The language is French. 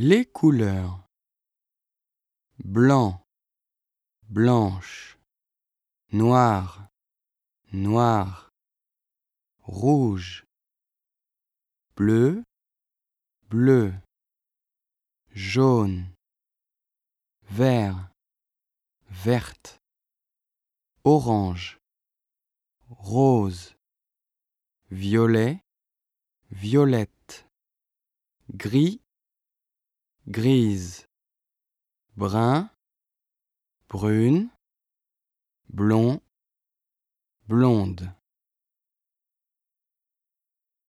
Les couleurs. Blanc, blanche, noir, noir, rouge, bleu, bleu, jaune, vert, verte, orange, rose, violet, violette, gris, grise, brun, brune, blond, blonde.